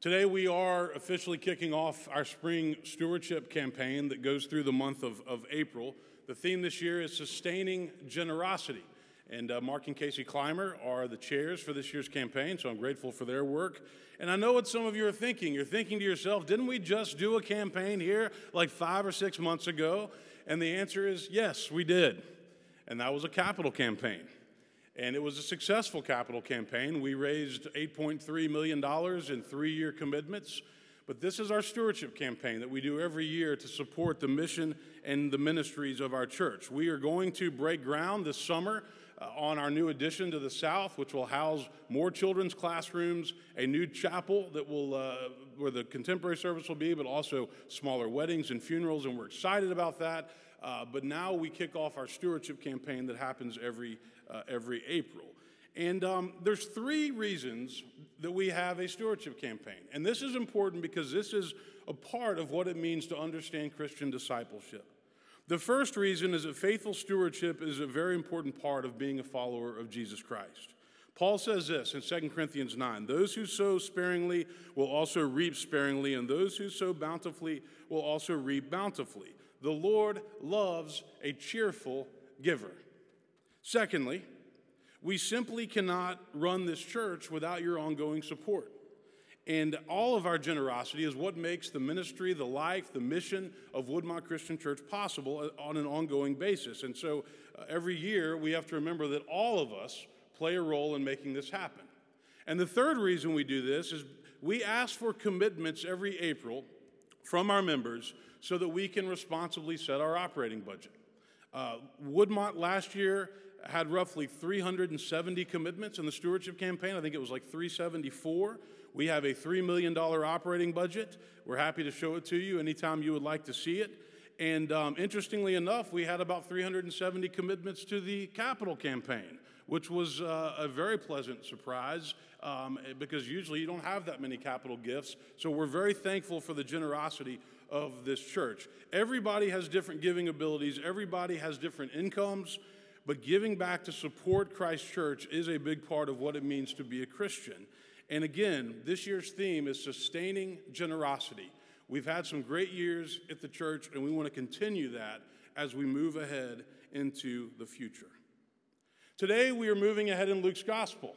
Today, we are officially kicking off our spring stewardship campaign that goes through the month of, of April. The theme this year is sustaining generosity. And uh, Mark and Casey Clymer are the chairs for this year's campaign, so I'm grateful for their work. And I know what some of you are thinking. You're thinking to yourself, didn't we just do a campaign here like five or six months ago? And the answer is yes, we did. And that was a capital campaign. And it was a successful capital campaign. We raised $8.3 million in three year commitments. But this is our stewardship campaign that we do every year to support the mission and the ministries of our church. We are going to break ground this summer uh, on our new addition to the South, which will house more children's classrooms, a new chapel that will, uh, where the contemporary service will be, but also smaller weddings and funerals, and we're excited about that. Uh, but now we kick off our stewardship campaign that happens every, uh, every April. And um, there's three reasons that we have a stewardship campaign. And this is important because this is a part of what it means to understand Christian discipleship. The first reason is that faithful stewardship is a very important part of being a follower of Jesus Christ. Paul says this in 2 Corinthians 9 Those who sow sparingly will also reap sparingly, and those who sow bountifully will also reap bountifully. The Lord loves a cheerful giver. Secondly, we simply cannot run this church without your ongoing support. And all of our generosity is what makes the ministry, the life, the mission of Woodmont Christian Church possible on an ongoing basis. And so uh, every year we have to remember that all of us play a role in making this happen. And the third reason we do this is we ask for commitments every April from our members so that we can responsibly set our operating budget. Uh, Woodmont last year had roughly 370 commitments in the stewardship campaign. I think it was like 374. We have a $3 million operating budget. We're happy to show it to you anytime you would like to see it. And um, interestingly enough, we had about 370 commitments to the capital campaign, which was uh, a very pleasant surprise um, because usually you don't have that many capital gifts. So we're very thankful for the generosity of this church. Everybody has different giving abilities, everybody has different incomes, but giving back to support Christ Church is a big part of what it means to be a Christian. And again, this year's theme is sustaining generosity. We've had some great years at the church, and we want to continue that as we move ahead into the future. Today, we are moving ahead in Luke's gospel.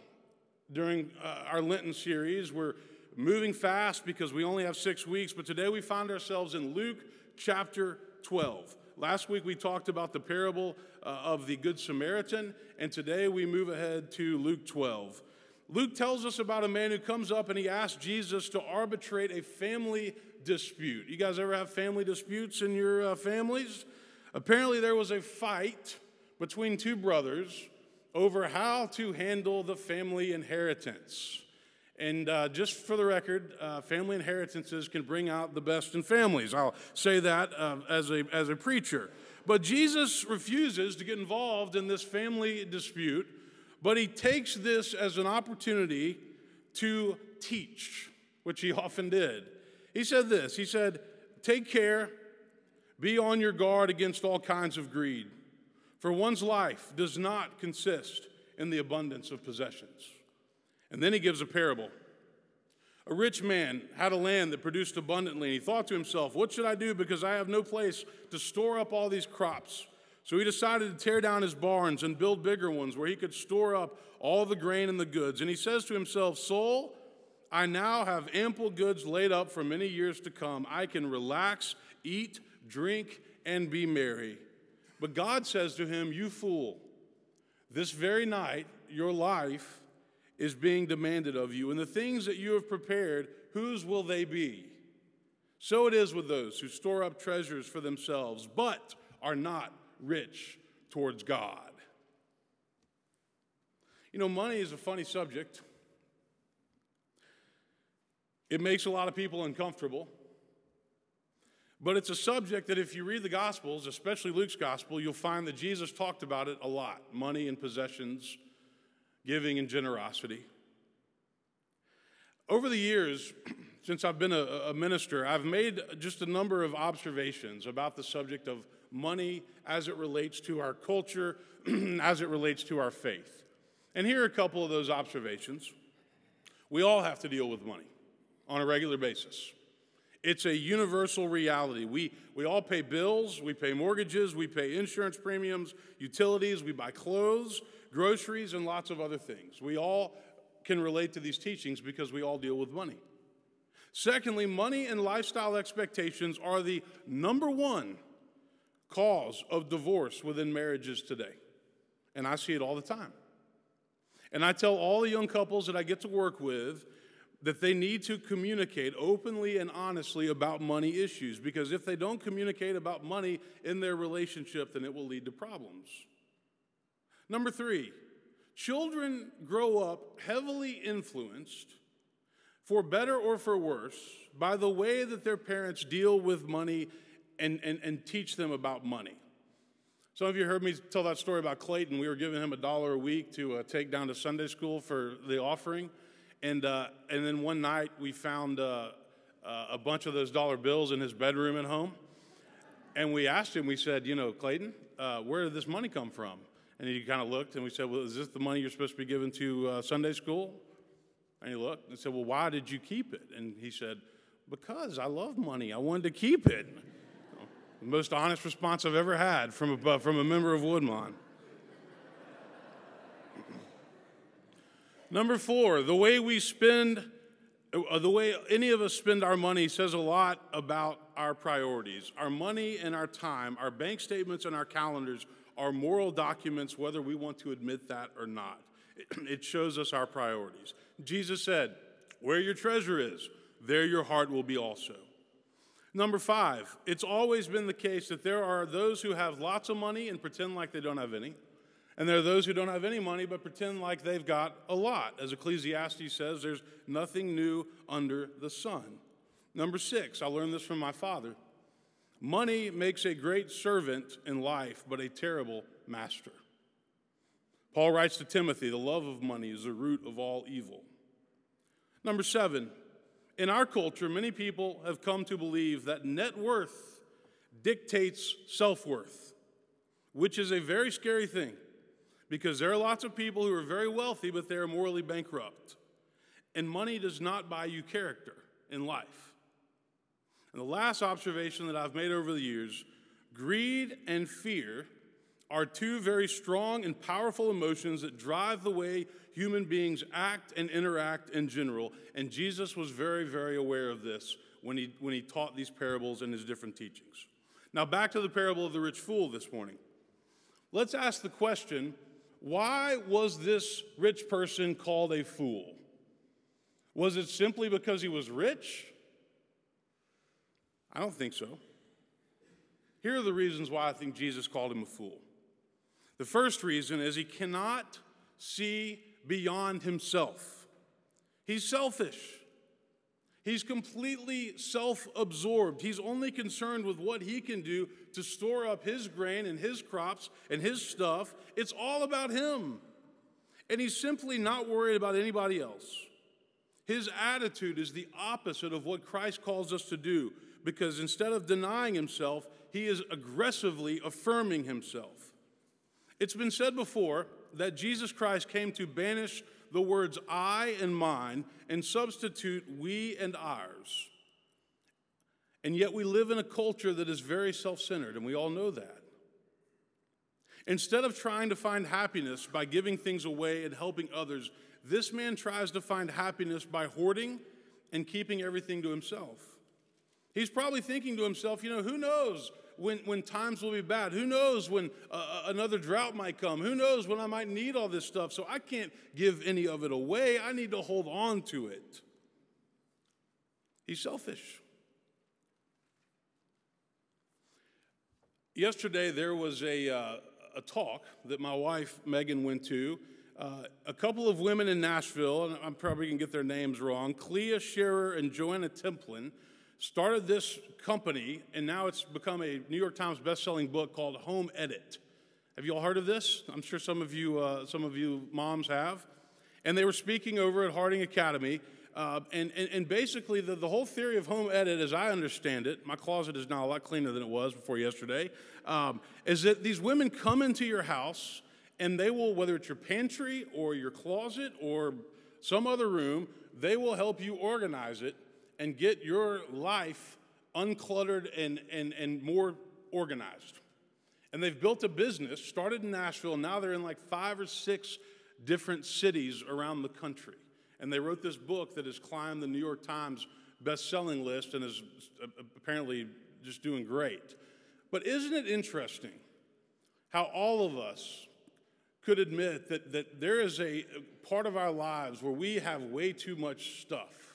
During uh, our Lenten series, we're moving fast because we only have six weeks, but today we find ourselves in Luke chapter 12. Last week we talked about the parable uh, of the Good Samaritan, and today we move ahead to Luke 12. Luke tells us about a man who comes up and he asks Jesus to arbitrate a family dispute. You guys ever have family disputes in your uh, families? Apparently, there was a fight between two brothers over how to handle the family inheritance. And uh, just for the record, uh, family inheritances can bring out the best in families. I'll say that uh, as, a, as a preacher. But Jesus refuses to get involved in this family dispute, but he takes this as an opportunity to teach, which he often did. He said this He said, Take care, be on your guard against all kinds of greed, for one's life does not consist in the abundance of possessions. And then he gives a parable. A rich man had a land that produced abundantly, and he thought to himself, What should I do because I have no place to store up all these crops? So he decided to tear down his barns and build bigger ones where he could store up all the grain and the goods. And he says to himself, Soul, I now have ample goods laid up for many years to come. I can relax, eat, drink, and be merry. But God says to him, You fool, this very night your life is being demanded of you, and the things that you have prepared, whose will they be? So it is with those who store up treasures for themselves, but are not rich towards God. You know, money is a funny subject. It makes a lot of people uncomfortable. But it's a subject that, if you read the Gospels, especially Luke's Gospel, you'll find that Jesus talked about it a lot money and possessions giving and generosity. Over the years, since I've been a, a, minister, I've made just a number of observations about the subject of money as it relates to our culture, as it relates to our faith. And here are a couple of those observations. We all have to deal with money on a regular basis. It's a universal reality. We, we all pay bills, we pay mortgages, we pay insurance premiums, utilities, we buy clothes, groceries, and lots of other things. We all can relate to these teachings because we all deal with money. Secondly, money and lifestyle expectations are the number one cause of divorce within marriages today. And I see it all the time. And I tell all the young couples that I get to work with that they need to communicate openly and honestly about money issues because if they don't communicate about money in their relationship, then it will lead to problems. Number three, children grow up heavily influenced, for better or for worse, by the way that their parents deal with money and, and, and teach them about money. Some of you heard me tell that story about Clayton. We were giving him a dollar a week to uh, take down to Sunday school for the offering. And, uh, and then one night we found uh, uh, a bunch of those dollar bills in his bedroom at home. And we asked him, we said, You know, Clayton, uh, where did this money come from? And he kind of looked and we said, Well, is this the money you're supposed to be giving to uh, Sunday school? And he looked and said, Well, why did you keep it? And he said, Because I love money. I wanted to keep it. the most honest response I've ever had from a, from a member of Woodmont. Number four, the way we spend, uh, the way any of us spend our money says a lot about our priorities. Our money and our time, our bank statements and our calendars are moral documents, whether we want to admit that or not. It shows us our priorities. Jesus said, Where your treasure is, there your heart will be also. Number five, it's always been the case that there are those who have lots of money and pretend like they don't have any. And there are those who don't have any money but pretend like they've got a lot. As Ecclesiastes says, there's nothing new under the sun. Number six, I learned this from my father money makes a great servant in life, but a terrible master. Paul writes to Timothy the love of money is the root of all evil. Number seven, in our culture, many people have come to believe that net worth dictates self worth, which is a very scary thing because there are lots of people who are very wealthy, but they are morally bankrupt. And money does not buy you character in life. And the last observation that I've made over the years greed and fear are two very strong and powerful emotions that drive the way human beings act and interact in general. And Jesus was very, very aware of this when he, when he taught these parables in his different teachings. Now, back to the parable of the rich fool this morning. Let's ask the question why was this rich person called a fool? Was it simply because he was rich? I don't think so. Here are the reasons why I think Jesus called him a fool. The first reason is he cannot see beyond himself. He's selfish. He's completely self absorbed. He's only concerned with what he can do to store up his grain and his crops and his stuff. It's all about him. And he's simply not worried about anybody else. His attitude is the opposite of what Christ calls us to do because instead of denying himself, he is aggressively affirming himself. It's been said before that Jesus Christ came to banish the words I and mine and substitute we and ours. And yet we live in a culture that is very self centered, and we all know that. Instead of trying to find happiness by giving things away and helping others, this man tries to find happiness by hoarding and keeping everything to himself. He's probably thinking to himself, you know, who knows when, when times will be bad? Who knows when uh, uh, another drought might come? Who knows when I might need all this stuff? So I can't give any of it away. I need to hold on to it. He's selfish. Yesterday, there was a, uh, a talk that my wife, Megan, went to. Uh, a couple of women in Nashville, and I'm probably going to get their names wrong, Clea Shearer and Joanna Templin, started this company, and now it's become a New York Times best-selling book called Home Edit. Have you all heard of this? I'm sure some of you, uh, some of you moms have. And they were speaking over at Harding Academy, uh, and, and, and, basically the, the whole theory of home edit, as I understand it, my closet is now a lot cleaner than it was before yesterday, um, is that these women come into your house and they will, whether it's your pantry or your closet or some other room, they will help you organize it and get your life uncluttered and, and, and more organized. And they've built a business, started in Nashville, now they're in like five or six different cities around the country. And they wrote this book that has climbed the New York Times best-selling list and is uh, apparently just doing great. But isn't it interesting how all of us could admit that, that there is a part of our lives where we have way too much stuff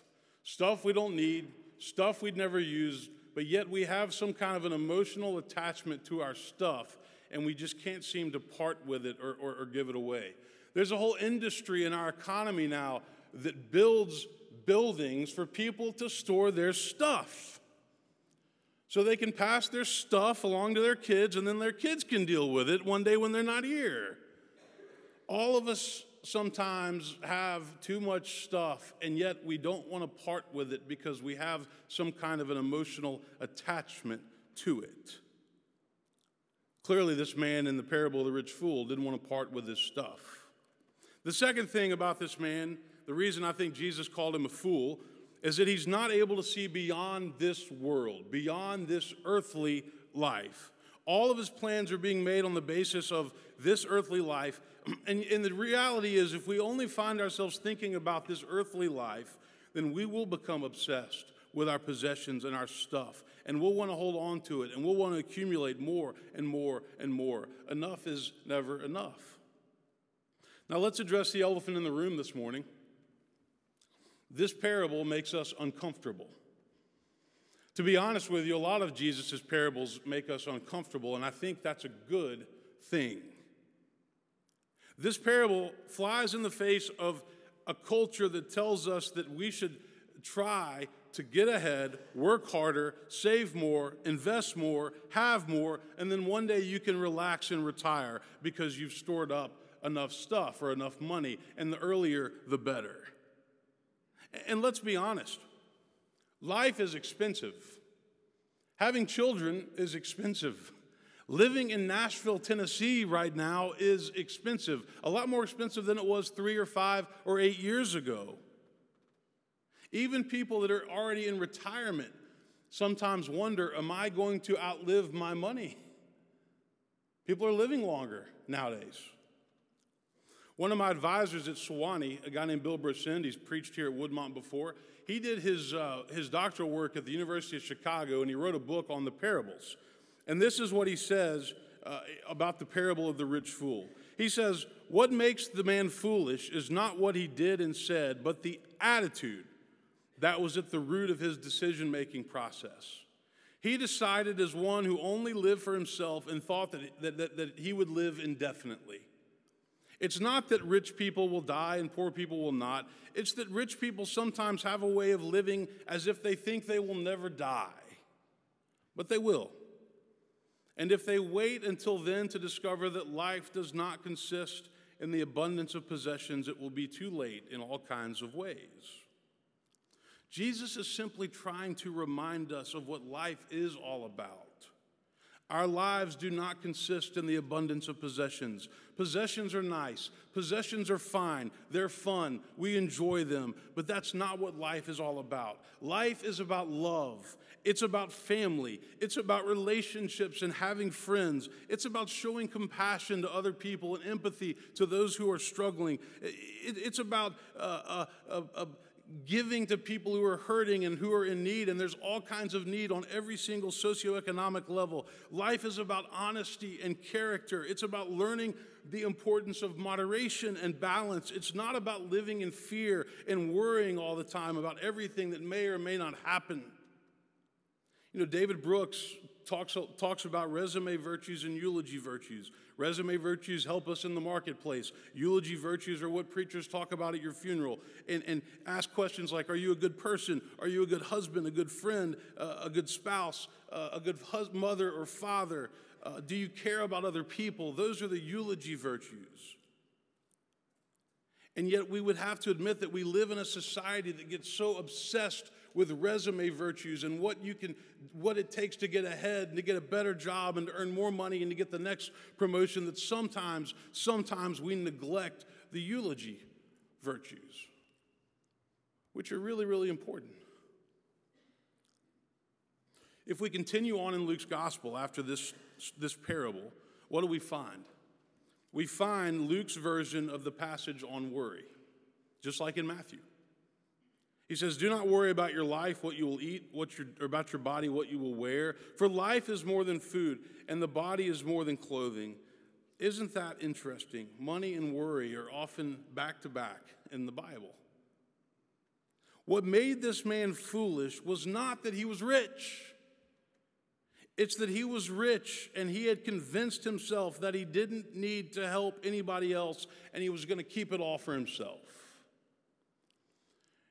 stuff we don't need, stuff we'd never use, but yet we have some kind of an emotional attachment to our stuff and we just can't seem to part with it or, or, or give it away. There's a whole industry in our economy now that builds buildings for people to store their stuff. So they can pass their stuff along to their kids, and then their kids can deal with it one day when they're not here. All of us sometimes have too much stuff, and yet we don't want to part with it because we have some kind of an emotional attachment to it. Clearly, this man in the parable of the rich fool didn't want to part with his stuff. The second thing about this man, the reason I think Jesus called him a fool, is that he's not able to see beyond this world, beyond this earthly life. All of his plans are being made on the basis of this earthly life. And, and the reality is, if we only find ourselves thinking about this earthly life, then we will become obsessed with our possessions and our stuff. And we'll want to hold on to it and we'll want to accumulate more and more and more. Enough is never enough. Now, let's address the elephant in the room this morning. This parable makes us uncomfortable. To be honest with you, a lot of Jesus' parables make us uncomfortable, and I think that's a good thing. This parable flies in the face of a culture that tells us that we should try to get ahead, work harder, save more, invest more, have more, and then one day you can relax and retire because you've stored up enough stuff or enough money, and the earlier, the better. And let's be honest life is expensive. Having children is expensive. Living in Nashville, Tennessee right now is expensive, a lot more expensive than it was three or five or eight years ago. Even people that are already in retirement sometimes wonder Am I going to outlive my money? People are living longer nowadays. One of my advisors at Sewanee, a guy named Bill Brosend, he's preached here at Woodmont before. He did his, uh, his doctoral work at the University of Chicago, and he wrote a book on the parables. And this is what he says uh, about the parable of the rich fool. He says, What makes the man foolish is not what he did and said, but the attitude that was at the root of his decision making process. He decided as one who only lived for himself and thought that, that, that, that he would live indefinitely. It's not that rich people will die and poor people will not. It's that rich people sometimes have a way of living as if they think they will never die, but they will. And if they wait until then to discover that life does not consist in the abundance of possessions, it will be too late in all kinds of ways. Jesus is simply trying to remind us of what life is all about. Our lives do not consist in the abundance of possessions. Possessions are nice. Possessions are fine. They're fun. We enjoy them. But that's not what life is all about. Life is about love. It's about family. It's about relationships and having friends. It's about showing compassion to other people and empathy to those who are struggling. It's about uh, uh, uh, uh giving to people who are hurting and who are in need, and there's all kinds of need on every single socioeconomic level. Life is about honesty and character, it's about learning the importance of moderation and balance. It's not about living in fear and worrying all the time about everything that may or may not happen. You know, David Brooks talks, talks about resume virtues and eulogy virtues. Resume virtues help us in the marketplace. Eulogy virtues are what preachers talk about at your funeral and, and ask questions like Are you a good person? Are you a good husband, a good friend, uh, a good spouse, uh, a good hus- mother or father? Uh, do you care about other people? Those are the eulogy virtues. And yet, we would have to admit that we live in a society that gets so obsessed with resume virtues and what you can what it takes to get ahead and to get a better job and to earn more money and to get the next promotion that sometimes sometimes we neglect the eulogy virtues which are really really important If we continue on in Luke's gospel after this, this parable, what do we find? We find Luke's version of the passage on worry, just like in Matthew. He says, Do not worry about your life, what you will eat, what your, about your body, what you will wear. For life is more than food, and the body is more than clothing. Isn't that interesting? Money and worry are often back to back in the Bible. What made this man foolish was not that he was rich. It's that he was rich and he had convinced himself that he didn't need to help anybody else and he was going to keep it all for himself.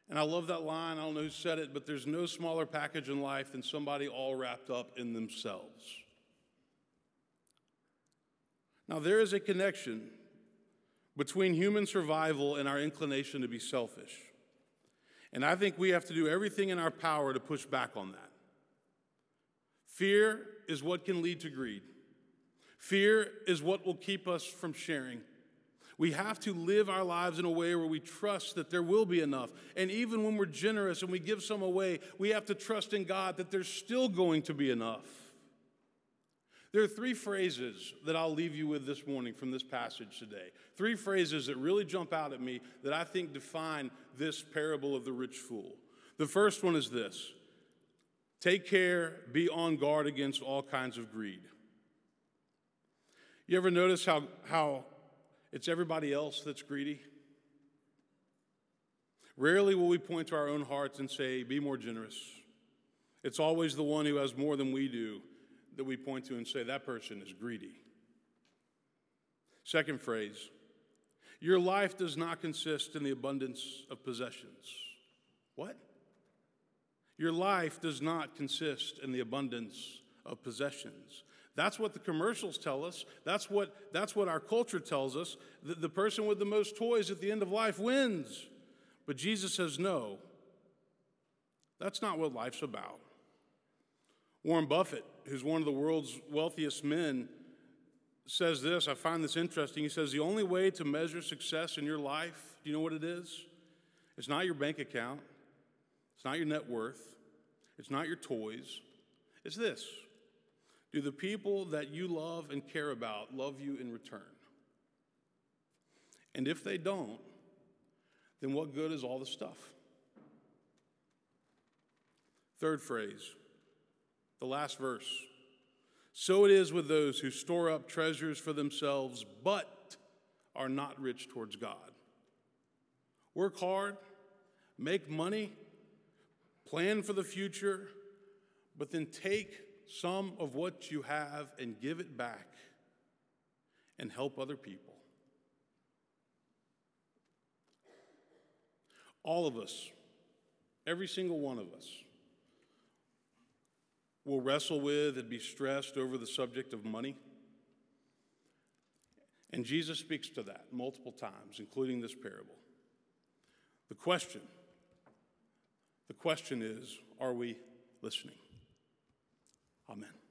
And I love that line. I don't know who said it, but there's no smaller package in life than somebody all wrapped up in themselves. Now, there is a connection between human survival and our inclination to be selfish. And I think we have to do everything in our power to push back on that. Fear is what can lead to greed. Fear is what will keep us from sharing. We have to live our lives in a way where we trust that there will be enough. And even when we're generous and we give some away, we have to trust in God that there's still going to be enough. There are three phrases that I'll leave you with this morning from this passage today. Three phrases that really jump out at me that I think define this parable of the rich fool. The first one is this Take care, be on guard against all kinds of greed. You ever notice how, how it's everybody else that's greedy? Rarely will we point to our own hearts and say, Be more generous. It's always the one who has more than we do that we point to and say, that person is greedy. Second phrase, your life does not consist in the abundance of possessions. What? Your life does not consist in the abundance of possessions. That's what the commercials tell us. That's what, that's what our culture tells us. That the person with the most toys at the end of life wins. But Jesus says, no, that's not what life's about. Warren Buffett, who's one of the world's wealthiest men, says this. I find this interesting. He says, The only way to measure success in your life, do you know what it is? It's not your bank account, it's not your net worth, it's not your toys. It's this Do the people that you love and care about love you in return? And if they don't, then what good is all the stuff? Third phrase the last verse. So it is with those who store up treasures for themselves, but are not rich towards God. Work hard, make money, plan for the future, but then take some of what you have and give it back and help other people. All of us, every single one of us, will wrestle with and be stressed over the subject of money. And Jesus speaks to that multiple times, including this parable. The question, the question is, are we listening? Amen.